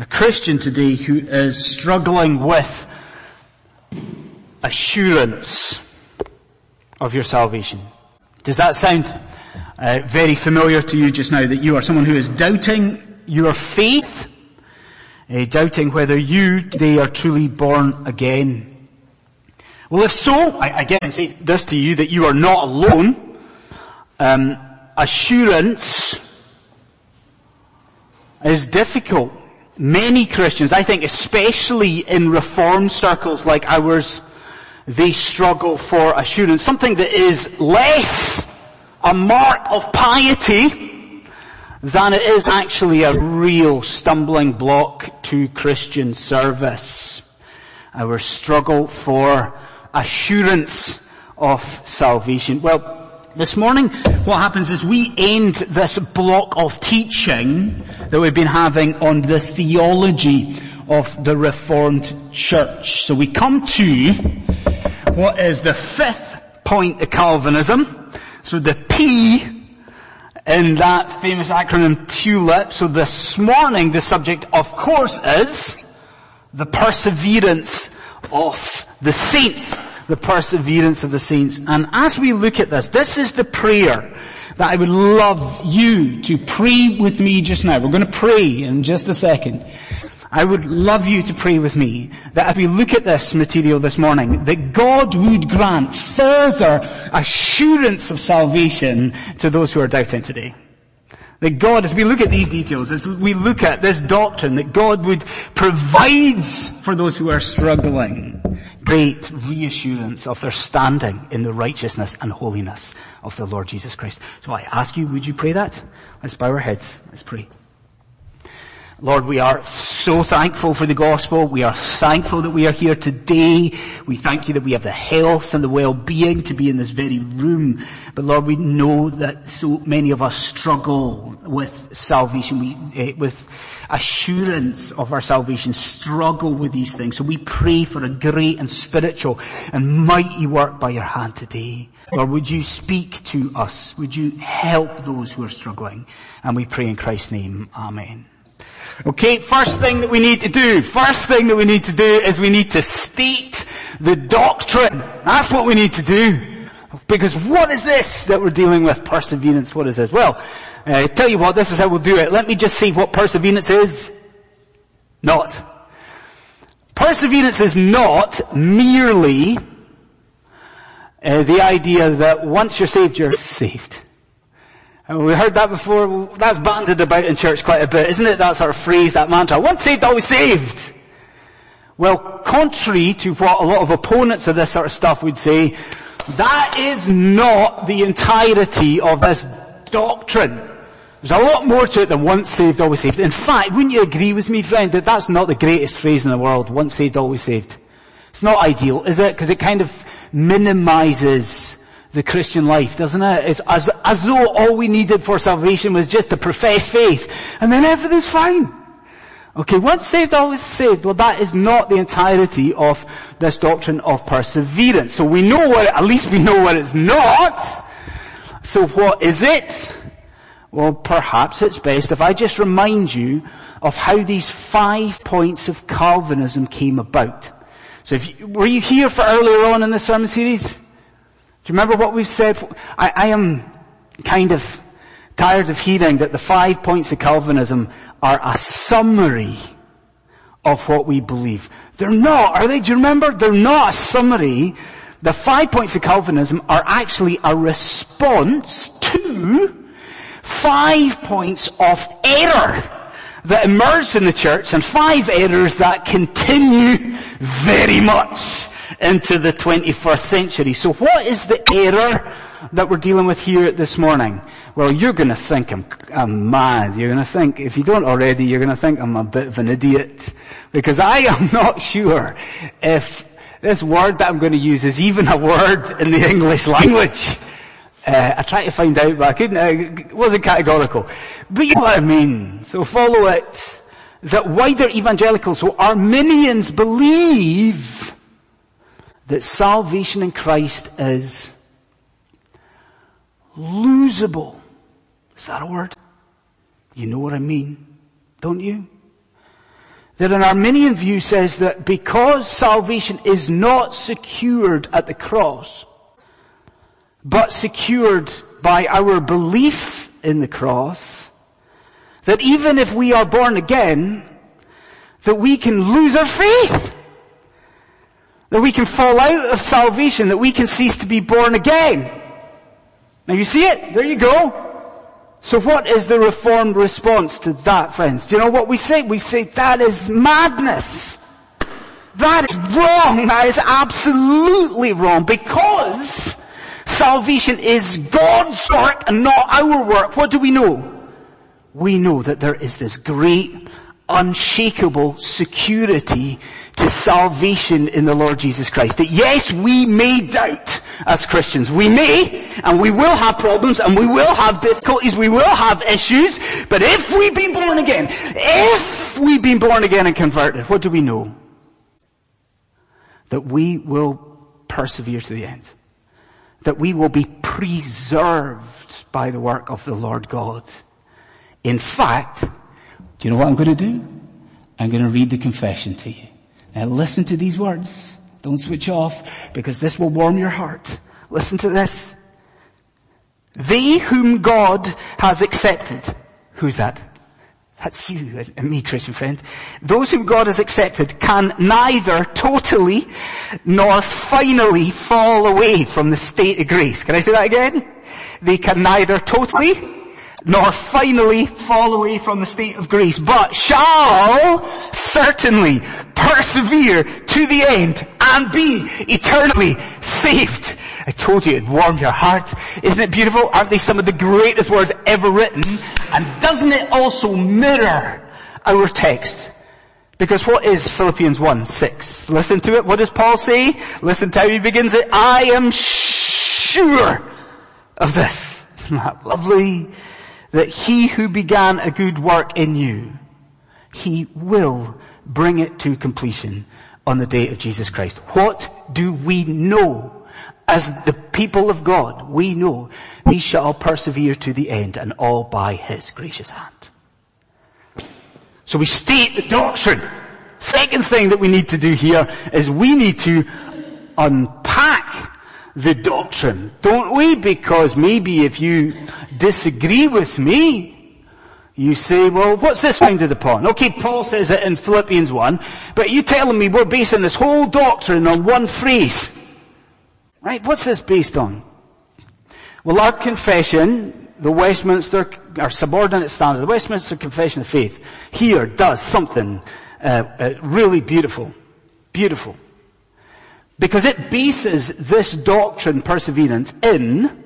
A Christian today who is struggling with assurance of your salvation. Does that sound uh, very familiar to you just now that you are someone who is doubting your faith, uh, doubting whether you they are truly born again? Well, if so, I, again say this to you that you are not alone. Um, assurance is difficult. Many Christians, I think especially in reform circles like ours, they struggle for assurance. Something that is less a mark of piety than it is actually a real stumbling block to Christian service. Our struggle for assurance of salvation. Well, this morning, what happens is we end this block of teaching that we've been having on the theology of the Reformed Church. So we come to what is the fifth point of Calvinism. So the P in that famous acronym TULIP. So this morning the subject of course is the perseverance of the saints. The perseverance of the saints. And as we look at this, this is the prayer that I would love you to pray with me just now. We're going to pray in just a second. I would love you to pray with me that as we look at this material this morning, that God would grant further assurance of salvation to those who are doubting today. That God, as we look at these details, as we look at this doctrine, that God would provide for those who are struggling great reassurance of their standing in the righteousness and holiness of the Lord Jesus Christ. So I ask you, would you pray that? Let's bow our heads. Let's pray. Lord, we are so thankful for the gospel. We are thankful that we are here today. We thank you that we have the health and the well-being to be in this very room. But Lord, we know that so many of us struggle with salvation, we, uh, with assurance of our salvation, struggle with these things. So we pray for a great and spiritual and mighty work by your hand today. Lord, would you speak to us? Would you help those who are struggling? And we pray in Christ's name. Amen. Okay, first thing that we need to do, first thing that we need to do is we need to state the doctrine. That's what we need to do. Because what is this that we're dealing with? Perseverance, what is this? Well, uh, tell you what, this is how we'll do it. Let me just see what perseverance is. Not. Perseverance is not merely uh, the idea that once you're saved, you're saved. We heard that before. That's bandied about in church quite a bit, isn't it? That sort of phrase, that mantra. Once saved, always saved. Well, contrary to what a lot of opponents of this sort of stuff would say, that is not the entirety of this doctrine. There's a lot more to it than once saved, always saved. In fact, wouldn't you agree with me, friend, that that's not the greatest phrase in the world, once saved, always saved? It's not ideal, is it? Because it kind of minimizes the Christian life, doesn't it? It's as, as though all we needed for salvation was just to profess faith, and then everything's fine. Okay, once saved, always saved. Well, that is not the entirety of this doctrine of perseverance. So we know what, at least we know what it's not. So what is it? Well, perhaps it's best if I just remind you of how these five points of Calvinism came about. So if you, were you here for earlier on in the sermon series? Do you remember what we've said? I, I am kind of tired of hearing that the five points of Calvinism are a summary of what we believe. They're not, are they? Do you remember? They're not a summary. The five points of Calvinism are actually a response to five points of error that emerged in the church and five errors that continue very much into the 21st century. So what is the error that we're dealing with here this morning? Well, you're gonna think I'm, I'm mad. You're gonna think, if you don't already, you're gonna think I'm a bit of an idiot. Because I am not sure if this word that I'm going to use is even a word in the English language. Uh, I tried to find out, but I couldn't, uh, it wasn't categorical. But you know what I mean. So follow it. That wider evangelicals, so Arminians believe that salvation in Christ is losable. Is that a word? You know what I mean, don't you? that an Arminian view says that because salvation is not secured at the cross, but secured by our belief in the cross, that even if we are born again, that we can lose our faith. That we can fall out of salvation, that we can cease to be born again. Now you see it? There you go. So what is the reformed response to that, friends? Do you know what we say? We say that is madness. That is wrong. That is absolutely wrong because salvation is God's work and not our work. What do we know? We know that there is this great, unshakable security to salvation in the Lord Jesus Christ. That yes, we may doubt as Christians. We may, and we will have problems, and we will have difficulties, we will have issues, but if we've been born again, if we've been born again and converted, what do we know? That we will persevere to the end. That we will be preserved by the work of the Lord God. In fact, do you know what I'm going to do? I'm going to read the confession to you. Now listen to these words. Don't switch off because this will warm your heart. Listen to this. They whom God has accepted. Who's that? That's you and me, Christian friend. Those whom God has accepted can neither totally nor finally fall away from the state of grace. Can I say that again? They can neither totally nor finally fall away from the state of grace, but shall certainly persevere to the end and be eternally saved. I told you it'd warm your heart. Isn't it beautiful? Aren't they some of the greatest words ever written? And doesn't it also mirror our text? Because what is Philippians 1, 6? Listen to it. What does Paul say? Listen to how he begins it. I am sure of this. Isn't that lovely? That he who began a good work in you, he will bring it to completion on the day of Jesus Christ. What do we know as the people of God? We know we shall persevere to the end and all by his gracious hand. So we state the doctrine. Second thing that we need to do here is we need to unpack the doctrine, don't we? Because maybe if you disagree with me, you say, well, what's this founded upon? Okay, Paul says it in Philippians 1, but you telling me we're basing this whole doctrine on one phrase. Right? What's this based on? Well, our confession, the Westminster, our subordinate standard, the Westminster Confession of Faith, here does something uh, uh, really beautiful. Beautiful. Because it bases this doctrine, perseverance, in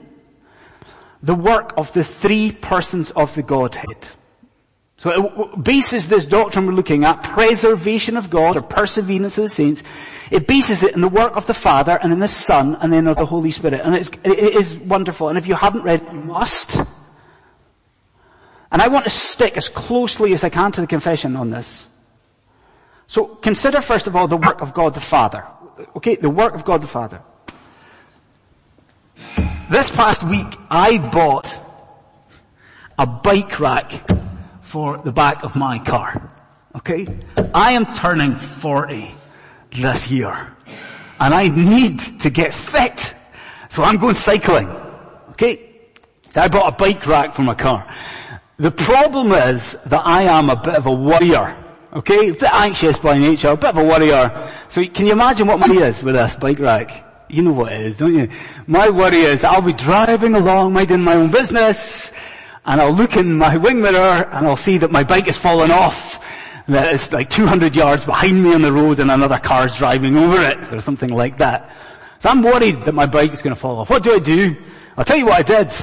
the work of the three persons of the Godhead. So it bases this doctrine we're looking at, preservation of God or perseverance of the saints, it bases it in the work of the Father and in the Son and then of the Holy Spirit. And it's, it is wonderful. And if you haven't read it, you must. And I want to stick as closely as I can to the confession on this. So consider first of all the work of God the Father. Okay, the work of God the Father. This past week I bought a bike rack for the back of my car. Okay? I am turning 40 this year. And I need to get fit. So I'm going cycling. Okay? I bought a bike rack for my car. The problem is that I am a bit of a worrier. Okay? A bit anxious by nature, a bit of a worrier. So can you imagine what my is with this bike rack? You know what it is, don't you? My worry is I'll be driving along, minding my own business, and I'll look in my wing mirror and I'll see that my bike has fallen off. That it's like 200 yards behind me on the road and another car's driving over it or something like that. So I'm worried that my bike is going to fall off. What do I do? I'll tell you what I did.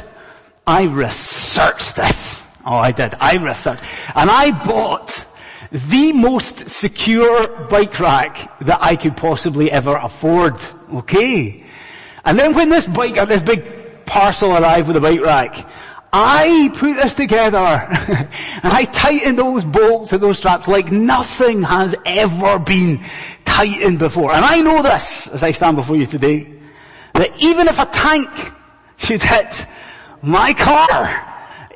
I researched this. Oh, I did. I researched. And I bought the most secure bike rack that I could possibly ever afford. Okay. And then when this bike, uh, this big parcel arrived with a bike rack, I put this together and I tightened those bolts and those straps like nothing has ever been tightened before. And I know this as I stand before you today, that even if a tank should hit my car,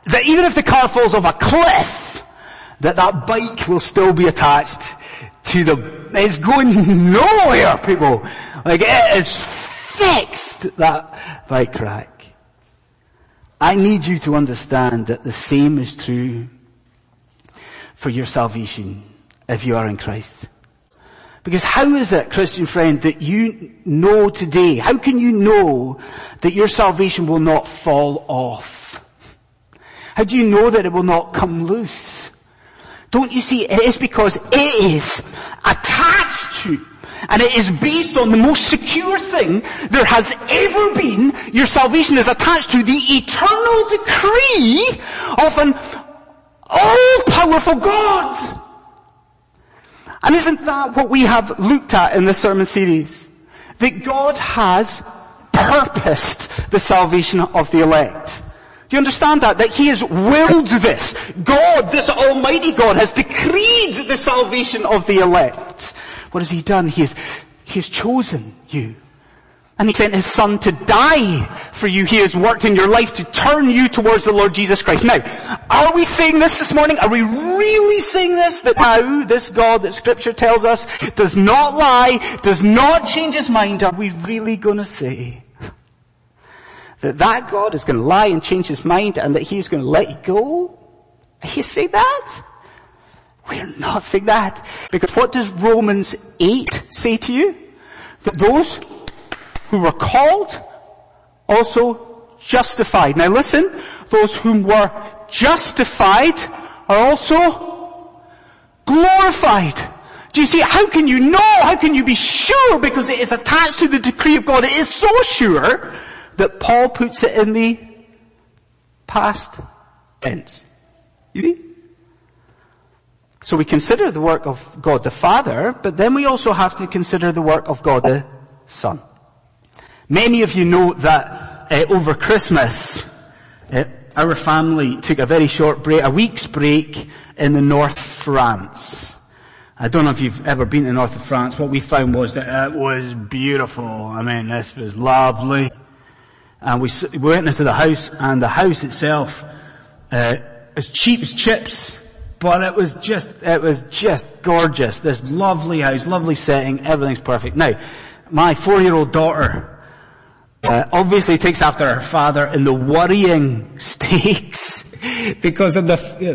that even if the car falls off a cliff, that that bike will still be attached to the, it's going nowhere, people. Like it is fixed, that bike rack. I need you to understand that the same is true for your salvation if you are in Christ. Because how is it, Christian friend, that you know today, how can you know that your salvation will not fall off? How do you know that it will not come loose? Don't you see, it is because it is attached to and it is based on the most secure thing there has ever been. Your salvation is attached to the eternal decree of an all-powerful God. And isn't that what we have looked at in the sermon series? That God has purposed the salvation of the elect. Do you understand that? That He has willed this. God, this Almighty God, has decreed the salvation of the elect. What has He done? He has, He has chosen you. And He sent His Son to die for you. He has worked in your life to turn you towards the Lord Jesus Christ. Now, are we saying this this morning? Are we really saying this? That now, this God that scripture tells us does not lie, does not change His mind. Are we really gonna say that that God is gonna lie and change His mind and that He's gonna let you go? Are you saying that? We're not saying that. Because what does Romans 8 say to you? That those who were called, also justified. Now listen, those whom were justified are also glorified. Do you see, how can you know, how can you be sure because it is attached to the decree of God. It is so sure that Paul puts it in the past tense. You see? So we consider the work of God the Father, but then we also have to consider the work of God the Son. Many of you know that uh, over Christmas, uh, our family took a very short break, a week's break in the north France. I don't know if you've ever been to the north of France. What we found was that it was beautiful. I mean, this was lovely. And we, we went into the house and the house itself, uh, as cheap as chips, but it was just, it was just gorgeous. This lovely house, lovely setting, everything's perfect. Now, my four-year-old daughter, uh, obviously takes after her father in the worrying stakes because the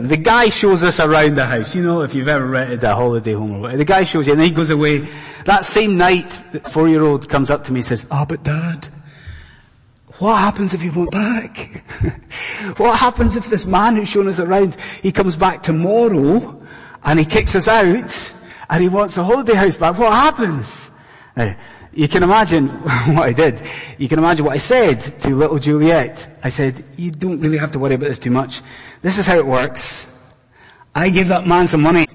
the guy shows us around the house. You know, if you've ever rented a holiday home or whatever, the guy shows you, and then he goes away. That same night, the four-year-old comes up to me and says, "Ah, oh, but Dad." What happens if he went back? what happens if this man who's shown us around, he comes back tomorrow and he kicks us out and he wants a holiday house back? What happens? Now, you can imagine what I did. You can imagine what I said to little Juliet. I said, you don't really have to worry about this too much. This is how it works. I give that man some money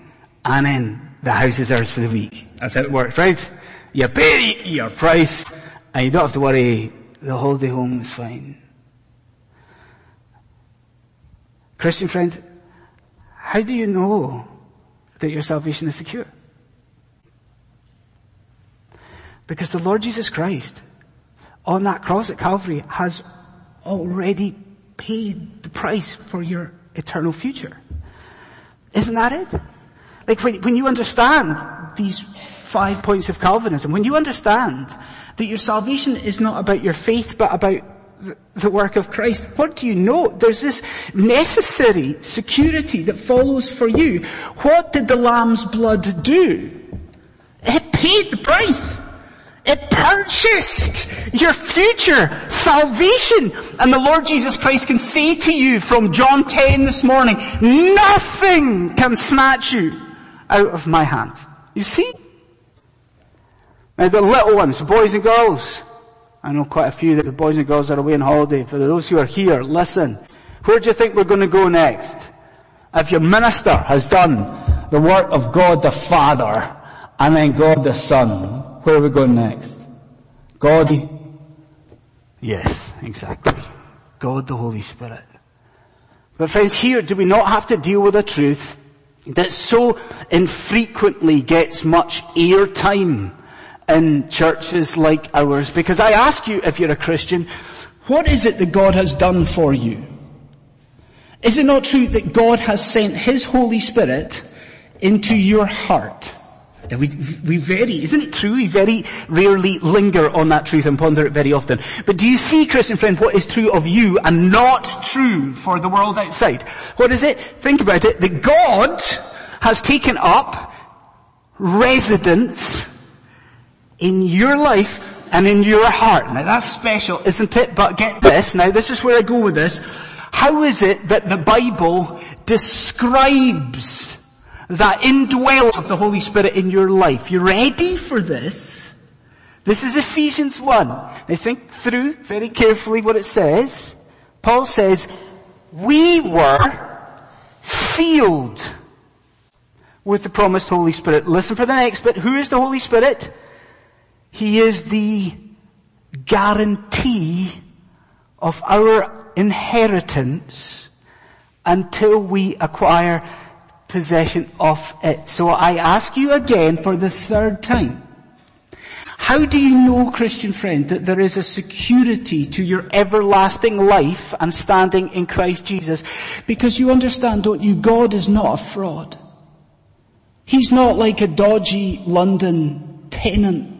and then the house is ours for the week. That's how it works, right? You pay your price and you don't have to worry. The holiday home is fine. Christian friend, how do you know that your salvation is secure? Because the Lord Jesus Christ on that cross at Calvary has already paid the price for your eternal future. Isn't that it? Like when, when you understand these five points of Calvinism, when you understand that your salvation is not about your faith but about the work of Christ, what do you know? There's this necessary security that follows for you. What did the Lamb's blood do? It paid the price. It purchased your future salvation. And the Lord Jesus Christ can say to you from John 10 this morning, nothing can snatch you out of my hand. You see? Now the little ones, boys and girls, I know quite a few that the boys and girls are away on holiday. For those who are here, listen. Where do you think we're going to go next? If your minister has done the work of God the Father and then God the Son, where are we going next? God? Yes, exactly. God the Holy Spirit. But friends, here do we not have to deal with a truth that so infrequently gets much airtime in churches like ours? Because I ask you if you're a Christian, what is it that God has done for you? Is it not true that God has sent His Holy Spirit into your heart? We, we very, isn't it true? We very rarely linger on that truth and ponder it very often. But do you see, Christian friend, what is true of you and not true for the world outside? What is it? Think about it. That God has taken up residence in your life and in your heart. Now that's special, isn't it? But get this, now this is where I go with this. How is it that the Bible describes that indwelling of the Holy Spirit in your life? You ready for this? This is Ephesians 1. Now think through very carefully what it says. Paul says, we were sealed with the promised Holy Spirit. Listen for the next bit. Who is the Holy Spirit? He is the guarantee of our inheritance until we acquire possession of it. So I ask you again for the third time. How do you know, Christian friend, that there is a security to your everlasting life and standing in Christ Jesus? Because you understand, don't you, God is not a fraud. He's not like a dodgy London tenant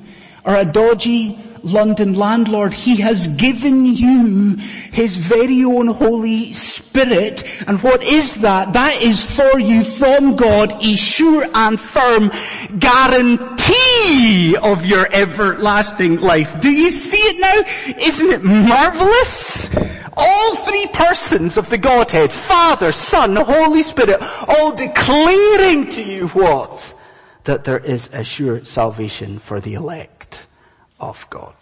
or a dodgy London landlord. He has given you His very own Holy Spirit. And what is that? That is for you from God a sure and firm guarantee of your everlasting life. Do you see it now? Isn't it marvelous? All three persons of the Godhead, Father, Son, Holy Spirit, all declaring to you what? That there is a sure salvation for the elect of God.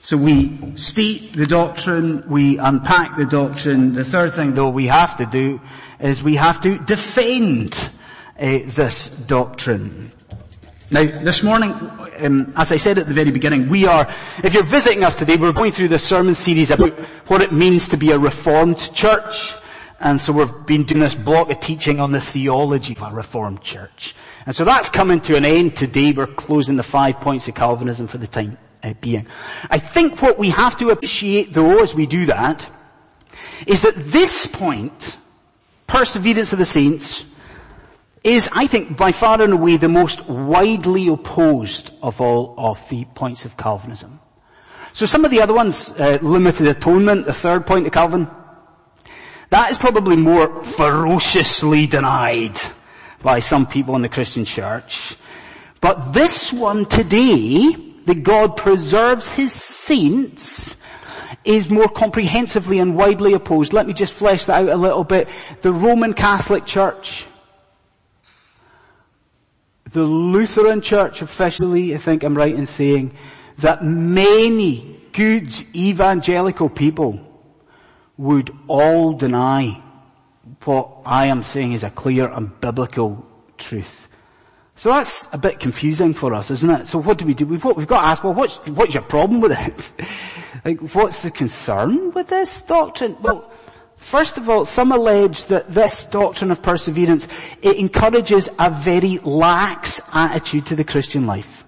So we state the doctrine, we unpack the doctrine. The third thing though we have to do is we have to defend uh, this doctrine. Now, this morning, um, as I said at the very beginning, we are, if you're visiting us today, we're going through this sermon series about what it means to be a reformed church. And so we've been doing this block of teaching on the theology of a reformed church. And so that's coming to an end today. We're closing the five points of Calvinism for the time uh, being. I think what we have to appreciate though as we do that is that this point, perseverance of the saints, is, I think, by far and away the most widely opposed of all of the points of Calvinism. So some of the other ones, uh, limited atonement, the third point of Calvin, that is probably more ferociously denied by some people in the Christian church. But this one today, that God preserves His saints, is more comprehensively and widely opposed. Let me just flesh that out a little bit. The Roman Catholic Church, the Lutheran Church officially, I think I'm right in saying, that many good evangelical people would all deny what I am saying is a clear and biblical truth. So that's a bit confusing for us, isn't it? So what do we do? We've, we've got to ask, well, what's, what's your problem with it? like, what's the concern with this doctrine? Well, First of all, some allege that this doctrine of perseverance, it encourages a very lax attitude to the Christian life.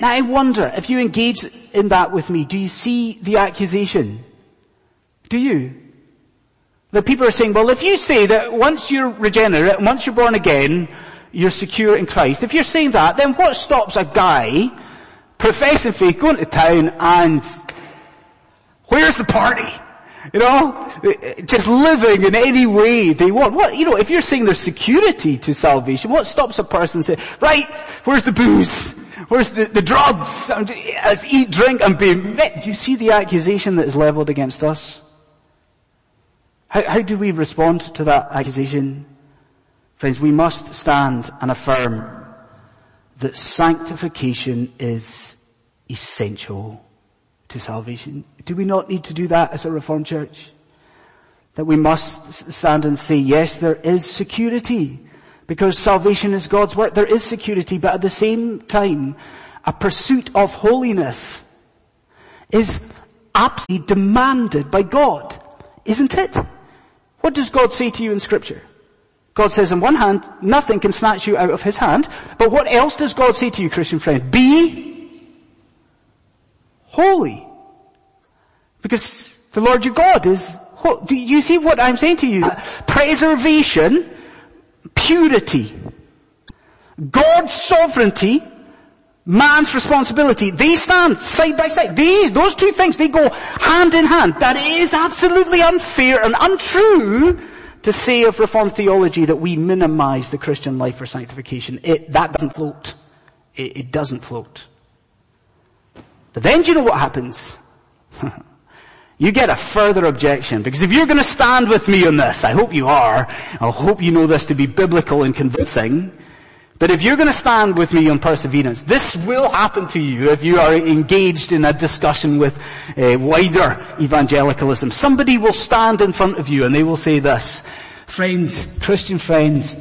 Now I wonder, if you engage in that with me, do you see the accusation? Do you? That people are saying, well if you say that once you're regenerate, once you're born again, you're secure in Christ, if you're saying that, then what stops a guy professing faith, going to town and where's the party? You know, just living in any way they want. What, you know, if you're saying there's security to salvation, what stops a person saying, right, where's the booze? Where's the, the drugs? Let's eat, drink, and be met. Do you see the accusation that is leveled against us? How, how do we respond to that accusation? Friends, we must stand and affirm that sanctification is essential to salvation. Do we not need to do that as a Reformed church? That we must stand and say, yes, there is security. Because salvation is God's work. There is security, but at the same time, a pursuit of holiness is absolutely demanded by God. Isn't it? What does God say to you in scripture? God says on one hand, nothing can snatch you out of his hand, but what else does God say to you, Christian friend? Be holy. Because the Lord your God is, do you see what I'm saying to you? Uh, preservation, purity. God's sovereignty, man's responsibility, they stand side by side. These, those two things, they go hand in hand. That is absolutely unfair and untrue to say of Reformed theology that we minimize the Christian life for sanctification. It, that doesn't float. It, it doesn't float. But then do you know what happens? you get a further objection because if you're going to stand with me on this, I hope you are, I hope you know this to be biblical and convincing, but if you're going to stand with me on perseverance, this will happen to you if you are engaged in a discussion with uh, wider evangelicalism. Somebody will stand in front of you and they will say this, friends, Christian friends,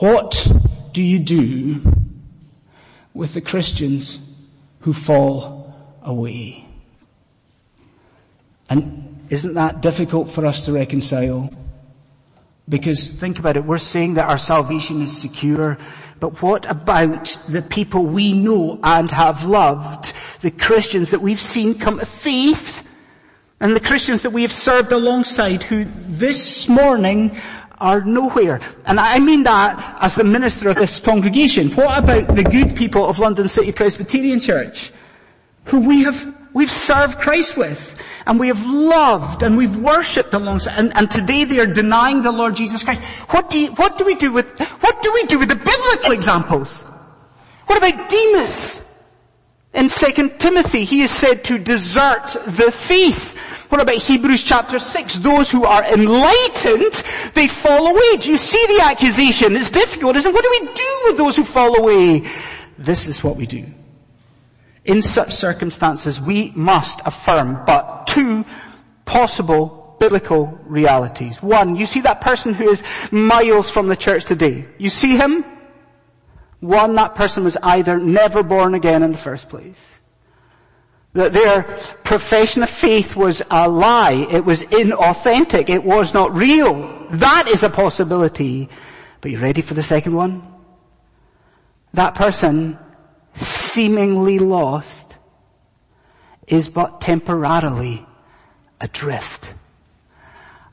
what do you do with the Christians who fall away? And isn't that difficult for us to reconcile? Because think about it, we're saying that our salvation is secure, but what about the people we know and have loved? The Christians that we've seen come to faith? And the Christians that we have served alongside who this morning are nowhere. And I mean that as the minister of this congregation. What about the good people of London City Presbyterian Church? Who we have, we've served Christ with and we have loved and we've worshipped alongside, and, and today they are denying the Lord Jesus Christ. What do you, what do we do with, what do we do with the biblical examples? What about Demas? In 2 Timothy, he is said to desert the faith. What about Hebrews chapter 6? Those who are enlightened, they fall away. Do you see the accusation? It's difficult, isn't it? What do we do with those who fall away? This is what we do. In such circumstances, we must affirm but two possible biblical realities. One, you see that person who is miles from the church today. You see him? One, that person was either never born again in the first place. That their profession of faith was a lie. It was inauthentic. It was not real. That is a possibility. But you ready for the second one? That person seemingly lost is but temporarily adrift.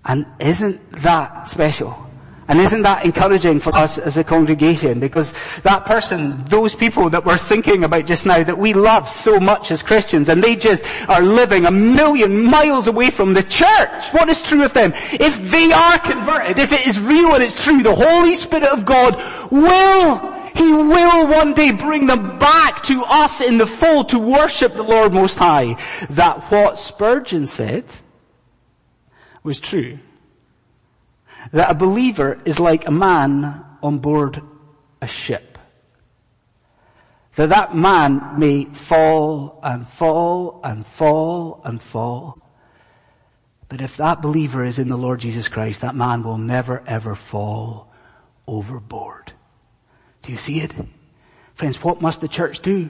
And isn't that special? And isn't that encouraging for us as a congregation? Because that person, those people that we're thinking about just now that we love so much as Christians and they just are living a million miles away from the church. What is true of them? If they are converted, if it is real and it's true, the Holy Spirit of God will he will one day bring them back to us in the fold to worship the Lord Most High. That what Spurgeon said was true. That a believer is like a man on board a ship. That that man may fall and fall and fall and fall. But if that believer is in the Lord Jesus Christ, that man will never ever fall overboard. Do you see it? Friends, what must the church do?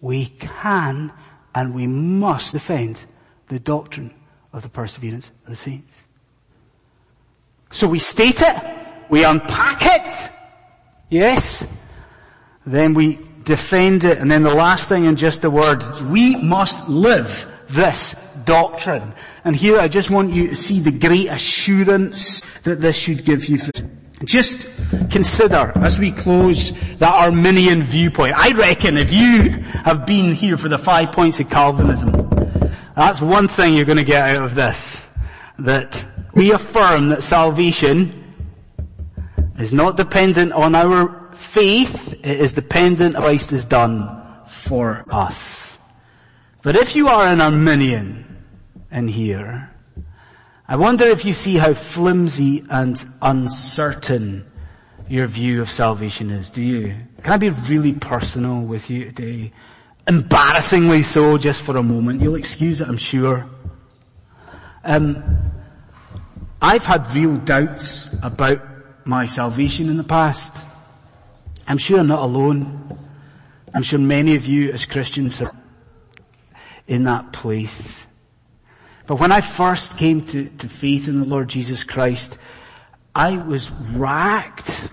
We can and we must defend the doctrine of the perseverance of the saints. So we state it, we unpack it, yes, then we defend it, and then the last thing in just a word, we must live this doctrine. And here I just want you to see the great assurance that this should give you. Just consider as we close that Arminian viewpoint. I reckon if you have been here for the five points of Calvinism, that's one thing you're going to get out of this. That we affirm that salvation is not dependent on our faith, it is dependent on Christ has done for us. But if you are an Arminian in here, I wonder if you see how flimsy and uncertain your view of salvation is, do you? Can I be really personal with you today? Embarrassingly so, just for a moment. You'll excuse it, I'm sure. Um, I've had real doubts about my salvation in the past. I'm sure I'm not alone. I'm sure many of you as Christians are in that place. But when I first came to, to faith in the Lord Jesus Christ, I was racked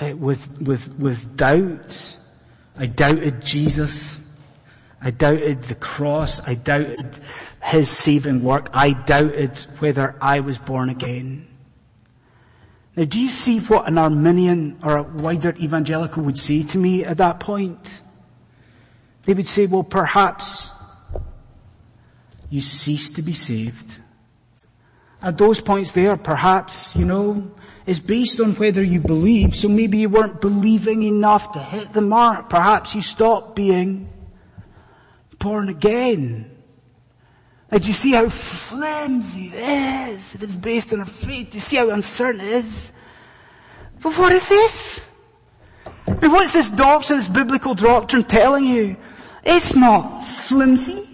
uh, with, with, with doubt. I doubted Jesus. I doubted the cross. I doubted His saving work. I doubted whether I was born again. Now do you see what an Arminian or a wider evangelical would say to me at that point? They would say, well perhaps you cease to be saved. At those points there, perhaps, you know, is based on whether you believe, so maybe you weren't believing enough to hit the mark. Perhaps you stopped being born again. And do you see how flimsy it is if it's based on our faith? Do you see how uncertain it is? But what is this? What's this doctrine, this biblical doctrine telling you? It's not flimsy.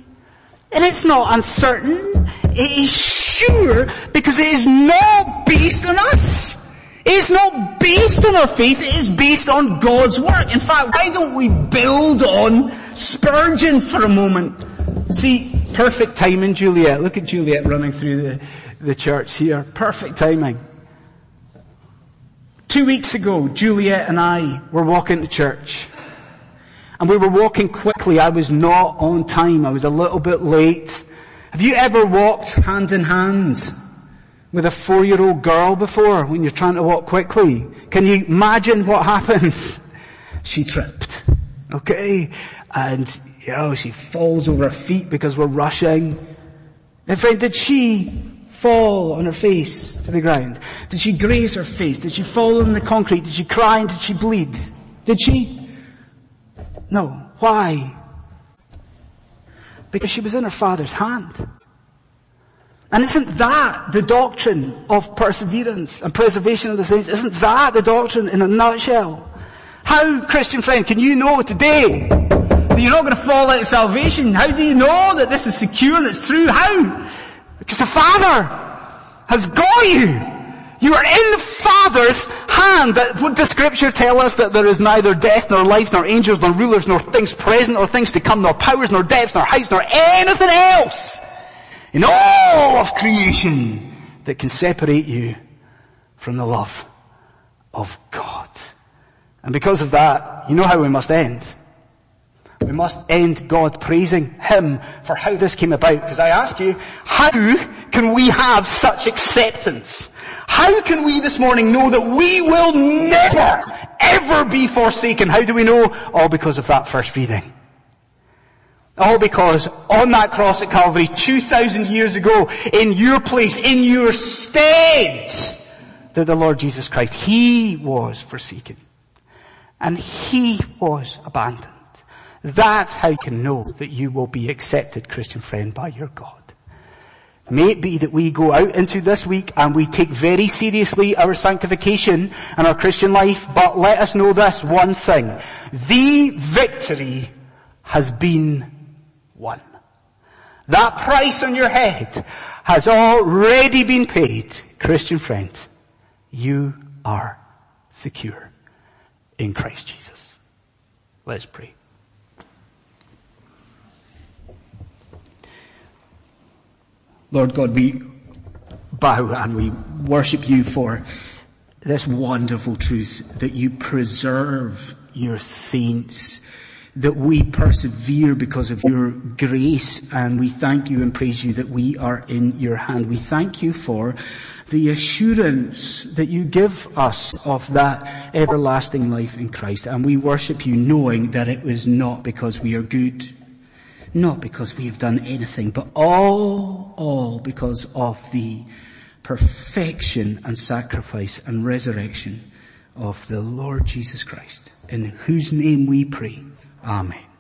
And it's not uncertain. It is sure because it is not based on us. It is not based on our faith, it is based on God's work. In fact, why don't we build on Spurgeon for a moment? See, perfect timing, Juliet. Look at Juliet running through the, the church here. Perfect timing. Two weeks ago, Juliet and I were walking to church. And we were walking quickly. I was not on time. I was a little bit late. Have you ever walked hand in hand with a four-year-old girl before when you're trying to walk quickly? Can you imagine what happens? She tripped. Okay? And, you know, she falls over her feet because we're rushing. And friend, did she fall on her face to the ground? Did she graze her face? Did she fall on the concrete? Did she cry and did she bleed? Did she? No. Why? Because she was in her father's hand. And isn't that the doctrine of perseverance and preservation of the saints? Isn't that the doctrine in a nutshell? How, Christian friend, can you know today that you're not going to fall out of salvation? How do you know that this is secure and it's true? How? Because the Father has got you. You are in the Father's hand. That, what does scripture tell us? That there is neither death, nor life, nor angels, nor rulers, nor things present, nor things to come, nor powers, nor depths, nor heights, nor anything else in all of creation that can separate you from the love of God. And because of that, you know how we must end. We must end God praising Him for how this came about. Because I ask you, how can we have such acceptance? How can we this morning know that we will never, ever be forsaken? How do we know? All because of that first reading. All because on that cross at Calvary 2,000 years ago, in your place, in your stead, that the Lord Jesus Christ, He was forsaken. And He was abandoned. That's how you can know that you will be accepted, Christian friend, by your God. May it be that we go out into this week and we take very seriously our sanctification and our Christian life, but let us know this one thing. The victory has been won. That price on your head has already been paid. Christian friend, you are secure in Christ Jesus. Let's pray. Lord God, we bow and we worship you for this wonderful truth that you preserve your saints, that we persevere because of your grace and we thank you and praise you that we are in your hand. We thank you for the assurance that you give us of that everlasting life in Christ and we worship you knowing that it was not because we are good not because we have done anything, but all, all because of the perfection and sacrifice and resurrection of the Lord Jesus Christ, in whose name we pray. Amen.